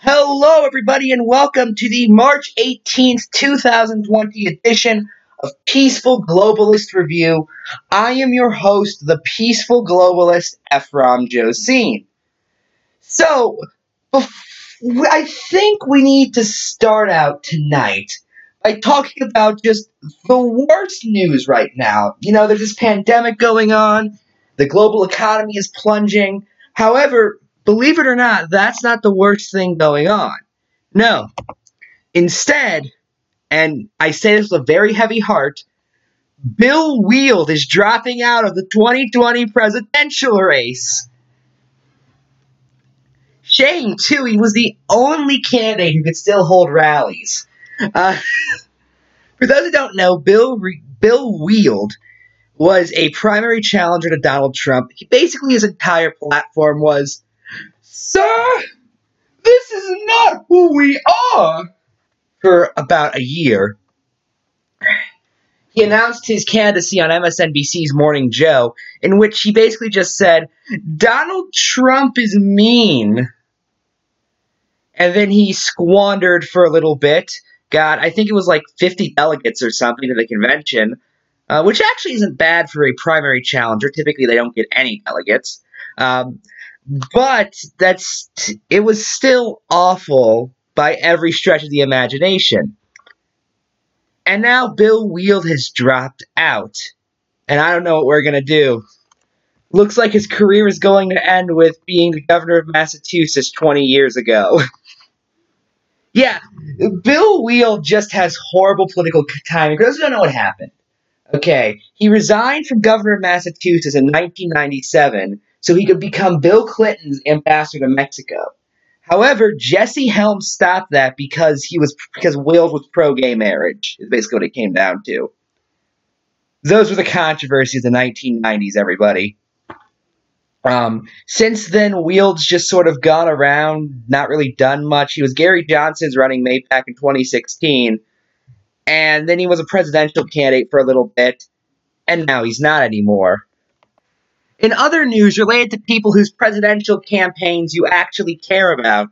Hello, everybody, and welcome to the March 18th, 2020 edition of Peaceful Globalist Review. I am your host, the Peaceful Globalist, Ephraim Josine. So, I think we need to start out tonight by talking about just the worst news right now. You know, there's this pandemic going on, the global economy is plunging. However, believe it or not, that's not the worst thing going on. No. Instead, and I say this with a very heavy heart, Bill Weld is dropping out of the 2020 presidential race. Shame, too, he was the only candidate who could still hold rallies. Uh, for those who don't know, Bill, Re- Bill Weld was a primary challenger to Donald Trump. He basically, his entire platform was, Sir, this is not who we are, for about a year. He announced his candidacy on MSNBC's Morning Joe, in which he basically just said, Donald Trump is mean. And then he squandered for a little bit. Got, I think it was like 50 delegates or something to the convention uh, which actually isn't bad for a primary challenger. Typically, they don't get any delegates. Um, but that's it was still awful by every stretch of the imagination. And now Bill Weld has dropped out, and I don't know what we're gonna do. Looks like his career is going to end with being the governor of Massachusetts 20 years ago. yeah, Bill Weld just has horrible political timing. Those who don't know what happened, Okay, he resigned from governor of Massachusetts in 1997 so he could become Bill Clinton's ambassador to Mexico. However, Jesse Helms stopped that because he was because Weld was pro-gay marriage. Is basically what it came down to. Those were the controversies of the 1990s. Everybody. Um, since then, Weld's just sort of gone around, not really done much. He was Gary Johnson's running mate back in 2016 and then he was a presidential candidate for a little bit, and now he's not anymore. In other news related to people whose presidential campaigns you actually care about,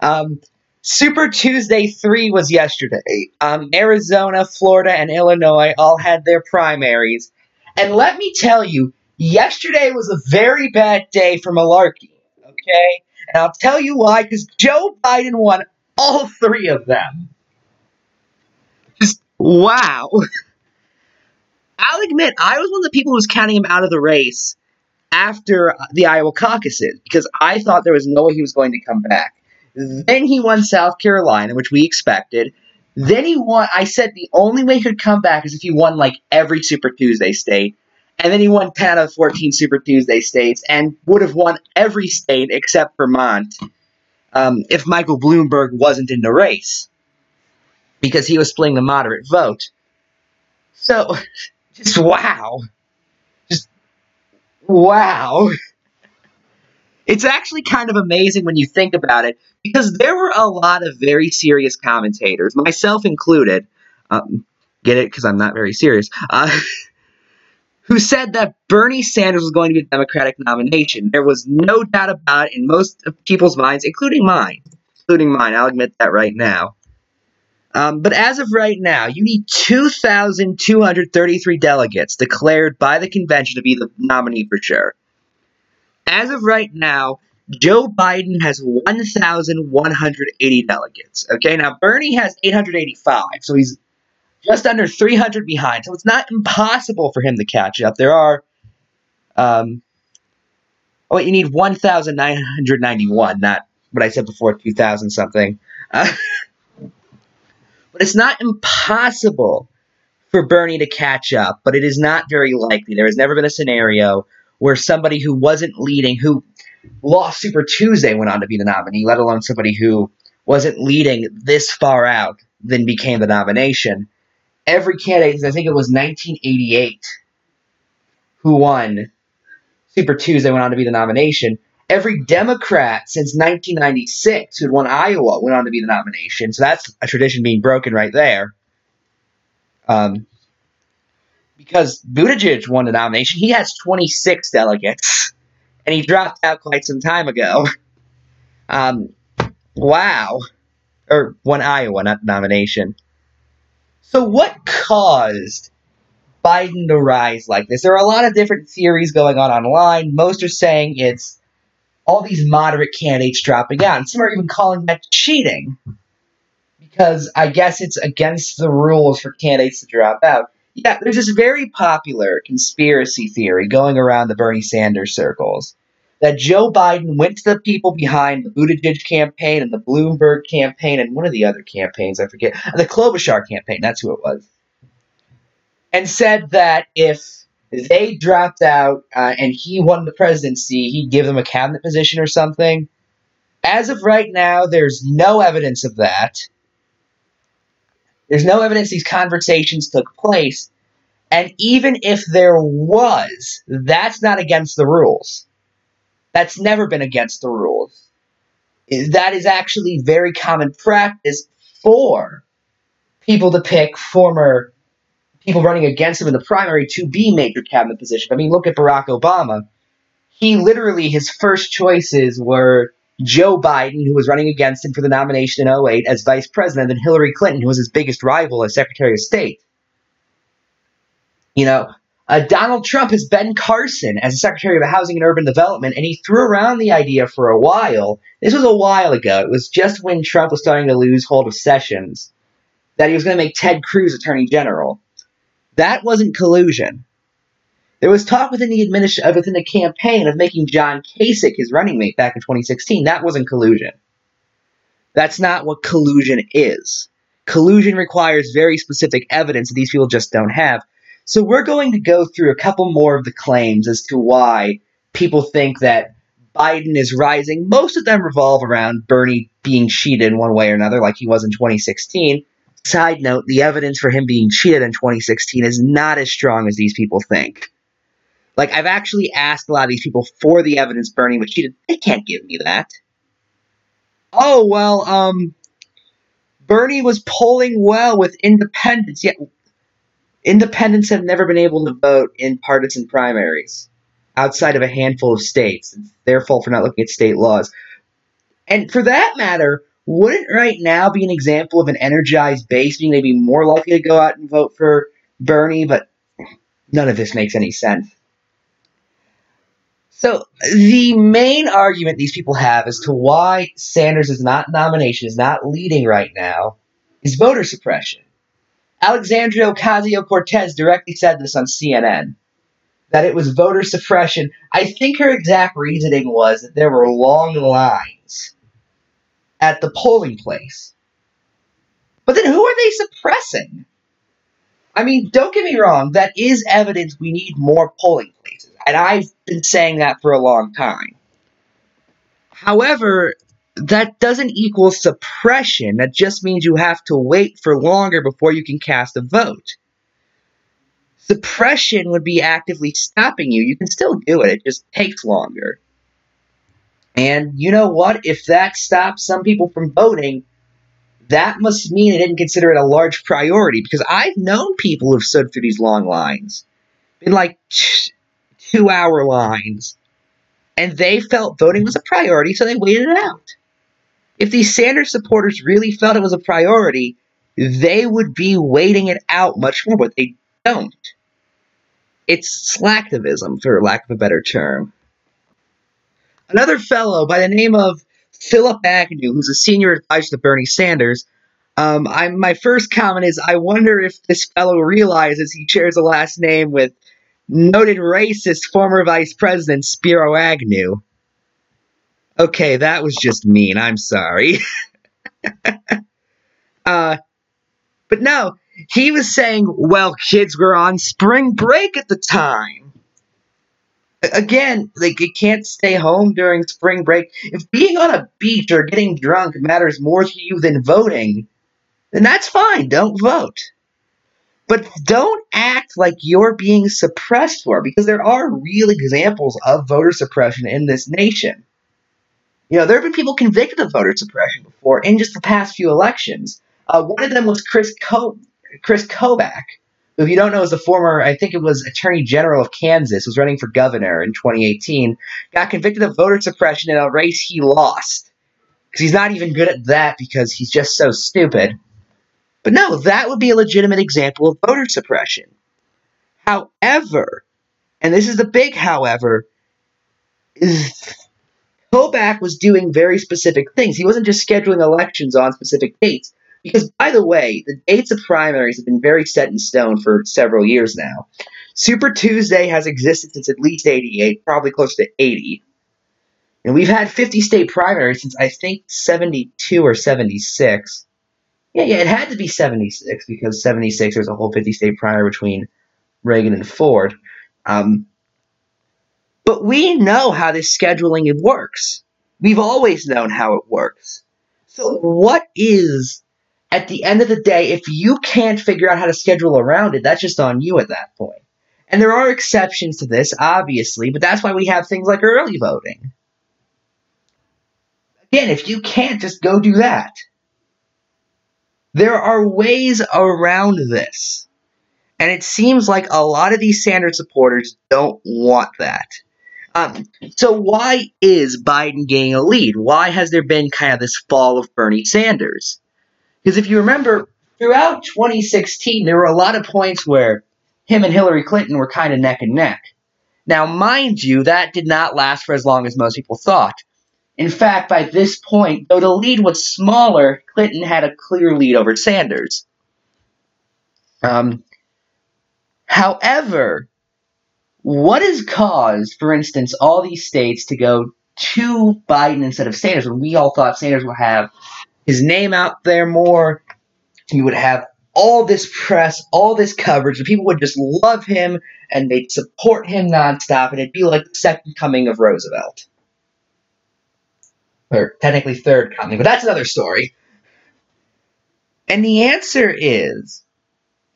um, Super Tuesday 3 was yesterday. Um, Arizona, Florida, and Illinois all had their primaries. And let me tell you, yesterday was a very bad day for malarkey, okay? And I'll tell you why, because Joe Biden won all three of them. Just wow. I'll admit, I was one of the people who was counting him out of the race after the Iowa caucuses because I thought there was no way he was going to come back. Then he won South Carolina, which we expected. Then he won. I said the only way he could come back is if he won like every Super Tuesday state. And then he won 10 out of 14 Super Tuesday states and would have won every state except Vermont um, if Michael Bloomberg wasn't in the race because he was splitting the moderate vote. So, just wow. Wow. It's actually kind of amazing when you think about it because there were a lot of very serious commentators, myself included. Um, get it? Because I'm not very serious. Uh, who said that Bernie Sanders was going to be the Democratic nomination. There was no doubt about it in most of people's minds, including mine. Including mine. I'll admit that right now. Um, but as of right now, you need 2,233 delegates declared by the convention to be the nominee for sure. As of right now, Joe Biden has 1,180 delegates. Okay, now Bernie has 885, so he's just under 300 behind. So it's not impossible for him to catch up. There are, um, oh, you need 1,991, not what I said before, 2,000 something. Uh, But it's not impossible for Bernie to catch up, but it is not very likely. There has never been a scenario where somebody who wasn't leading, who lost Super Tuesday, went on to be the nominee, let alone somebody who wasn't leading this far out, then became the nomination. Every candidate, I think it was 1988, who won Super Tuesday, went on to be the nomination. Every Democrat since 1996 who had won Iowa went on to be the nomination. So that's a tradition being broken right there. Um, because Buttigieg won the nomination, he has 26 delegates, and he dropped out quite some time ago. Um, Wow. Or won Iowa, not nomination. So, what caused Biden to rise like this? There are a lot of different theories going on online. Most are saying it's all these moderate candidates dropping out. And some are even calling that cheating because I guess it's against the rules for candidates to drop out. Yeah, there's this very popular conspiracy theory going around the Bernie Sanders circles that Joe Biden went to the people behind the Buttigieg campaign and the Bloomberg campaign and one of the other campaigns, I forget, the Klobuchar campaign, that's who it was, and said that if they dropped out uh, and he won the presidency, he'd give them a cabinet position or something. As of right now, there's no evidence of that. There's no evidence these conversations took place. And even if there was, that's not against the rules. That's never been against the rules. That is actually very common practice for people to pick former people running against him in the primary to be major cabinet position. I mean, look at Barack Obama. He literally, his first choices were Joe Biden, who was running against him for the nomination in 08 as vice president, and Hillary Clinton, who was his biggest rival as Secretary of State. You know, uh, Donald Trump has Ben Carson as Secretary of Housing and Urban Development, and he threw around the idea for a while. This was a while ago. It was just when Trump was starting to lose hold of Sessions that he was going to make Ted Cruz Attorney General. That wasn't collusion. There was talk within the administration, uh, within the campaign of making John Kasich his running mate back in 2016. That wasn't collusion. That's not what collusion is. Collusion requires very specific evidence that these people just don't have. So we're going to go through a couple more of the claims as to why people think that Biden is rising. Most of them revolve around Bernie being cheated in one way or another, like he was in 2016. Side note, the evidence for him being cheated in 2016 is not as strong as these people think. Like, I've actually asked a lot of these people for the evidence Bernie was cheated. They can't give me that. Oh, well, um, Bernie was polling well with independents, yet independents have never been able to vote in partisan primaries outside of a handful of states. It's their fault for not looking at state laws. And for that matter, wouldn't right now be an example of an energized base being maybe more likely to go out and vote for Bernie? But none of this makes any sense. So the main argument these people have as to why Sanders is not nomination, is not leading right now, is voter suppression. Alexandria Ocasio Cortez directly said this on CNN that it was voter suppression. I think her exact reasoning was that there were long lines at the polling place. But then who are they suppressing? I mean, don't get me wrong, that is evidence we need more polling places. And I've been saying that for a long time. However, that doesn't equal suppression. That just means you have to wait for longer before you can cast a vote. Suppression would be actively stopping you. You can still do it, it just takes longer. And you know what? If that stops some people from voting, that must mean they didn't consider it a large priority because I've known people who've stood through these long lines, been like two hour lines, and they felt voting was a priority, so they waited it out. If these Sanders supporters really felt it was a priority, they would be waiting it out much more, but they don't. It's slacktivism, for lack of a better term. Another fellow by the name of Phillip Agnew, who's a senior advisor to Bernie Sanders, um, I, my first comment is I wonder if this fellow realizes he shares a last name with noted racist former Vice President Spiro Agnew. Okay, that was just mean. I'm sorry. uh, but no, he was saying, well, kids were on spring break at the time. Again, like you can't stay home during spring break. If being on a beach or getting drunk matters more to you than voting, then that's fine. Don't vote. But don't act like you're being suppressed for, because there are real examples of voter suppression in this nation. You know, there have been people convicted of voter suppression before in just the past few elections. Uh, one of them was Chris Co- Chris Kobach, who, if you don't know, is the former, I think it was Attorney General of Kansas, was running for governor in 2018, got convicted of voter suppression in a race he lost. because he's not even good at that because he's just so stupid. But no, that would be a legitimate example of voter suppression. However, and this is the big however, is Kobach was doing very specific things. He wasn't just scheduling elections on specific dates. Because, by the way, the dates of primaries have been very set in stone for several years now. Super Tuesday has existed since at least 88, probably close to 80. And we've had 50 state primaries since I think 72 or 76. Yeah, yeah, it had to be 76 because 76 there's a whole 50 state primary between Reagan and Ford. Um, but we know how this scheduling works. We've always known how it works. So, what is, at the end of the day, if you can't figure out how to schedule around it, that's just on you at that point. And there are exceptions to this, obviously, but that's why we have things like early voting. Again, if you can't, just go do that. There are ways around this. And it seems like a lot of these Sanders supporters don't want that. Um, so why is Biden gaining a lead? Why has there been kind of this fall of Bernie Sanders? Because if you remember, throughout 2016, there were a lot of points where him and Hillary Clinton were kind of neck and neck. Now, mind you, that did not last for as long as most people thought. In fact, by this point, though the lead was smaller, Clinton had a clear lead over Sanders. Um, however, what has caused, for instance, all these states to go to Biden instead of Sanders when we all thought Sanders would have his name out there more? He would have all this press, all this coverage, and people would just love him and they'd support him nonstop, and it'd be like the second coming of Roosevelt. Or technically third coming, but that's another story. And the answer is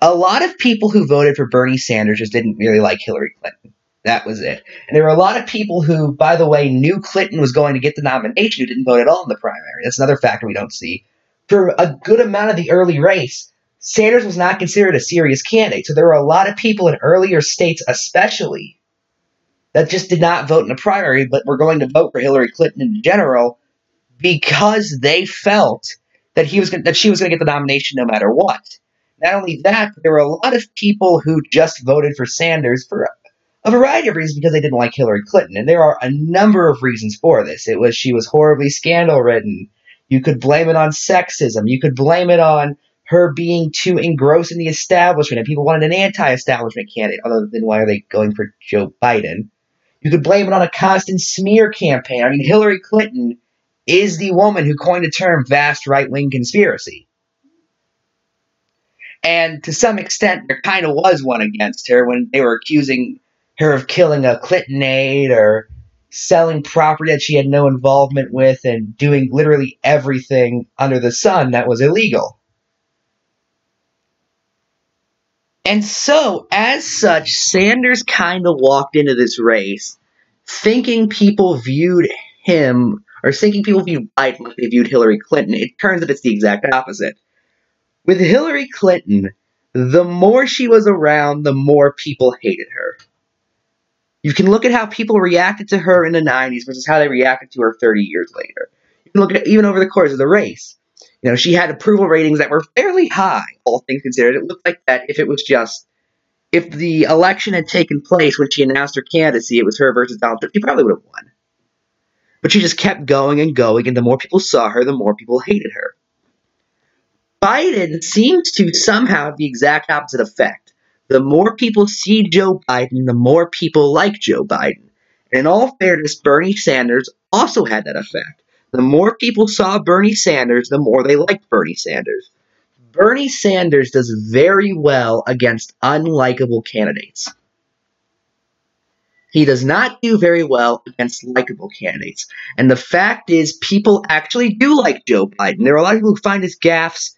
a lot of people who voted for Bernie Sanders just didn't really like Hillary Clinton. That was it. And there were a lot of people who, by the way, knew Clinton was going to get the nomination who didn't vote at all in the primary. That's another factor we don't see. For a good amount of the early race, Sanders was not considered a serious candidate. So there were a lot of people in earlier states, especially, that just did not vote in the primary, but were going to vote for Hillary Clinton in general because they felt that he was gonna, that she was going to get the nomination no matter what. Not only that, but there were a lot of people who just voted for Sanders for a variety of reasons because they didn't like Hillary Clinton. And there are a number of reasons for this. It was she was horribly scandal ridden. You could blame it on sexism. You could blame it on her being too engrossed in the establishment, and people wanted an anti-establishment candidate. Other than why are they going for Joe Biden? You could blame it on a constant smear campaign. I mean, Hillary Clinton is the woman who coined the term vast right-wing conspiracy. And to some extent, there kind of was one against her when they were accusing her of killing a Clinton aide or selling property that she had no involvement with and doing literally everything under the sun that was illegal. And so, as such, Sanders kind of walked into this race thinking people viewed him, or thinking people viewed Biden like they viewed Hillary Clinton. It turns out it's the exact opposite. With Hillary Clinton, the more she was around, the more people hated her. You can look at how people reacted to her in the 90s versus how they reacted to her 30 years later. You can look at even over the course of the race. You know, she had approval ratings that were fairly high, all things considered. It looked like that if it was just if the election had taken place when she announced her candidacy, it was her versus Donald Trump, she probably would have won. But she just kept going and going, and the more people saw her, the more people hated her. Biden seems to somehow have the exact opposite effect. The more people see Joe Biden, the more people like Joe Biden. And in all fairness, Bernie Sanders also had that effect. The more people saw Bernie Sanders, the more they liked Bernie Sanders. Bernie Sanders does very well against unlikable candidates. He does not do very well against likable candidates. And the fact is, people actually do like Joe Biden. There are a lot of people who find his gaffes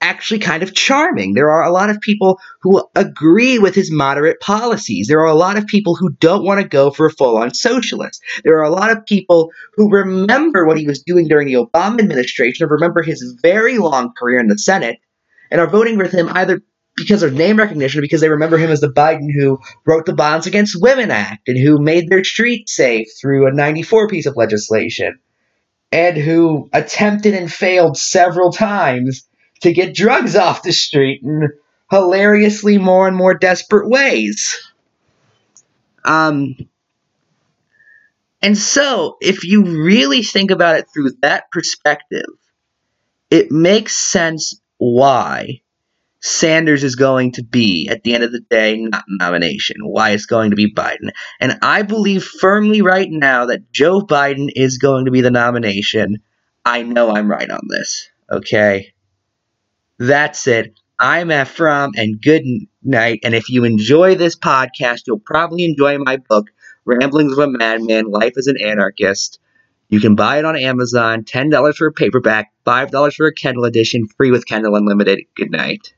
actually kind of charming. There are a lot of people who agree with his moderate policies. There are a lot of people who don't want to go for a full on socialist. There are a lot of people who remember what he was doing during the Obama administration, or remember his very long career in the Senate, and are voting with him either because of name recognition or because they remember him as the Biden who wrote the Bonds Against Women Act and who made their streets safe through a 94 piece of legislation. and who attempted and failed several times to get drugs off the street in hilariously more and more desperate ways. Um, and so, if you really think about it through that perspective, it makes sense why Sanders is going to be, at the end of the day, not nomination. Why it's going to be Biden. And I believe firmly right now that Joe Biden is going to be the nomination. I know I'm right on this. Okay? That's it. I'm Ephraim, and good night. And if you enjoy this podcast, you'll probably enjoy my book, Ramblings of a Madman Life as an Anarchist. You can buy it on Amazon, $10 for a paperback, $5 for a Kindle edition, free with Kindle Unlimited. Good night.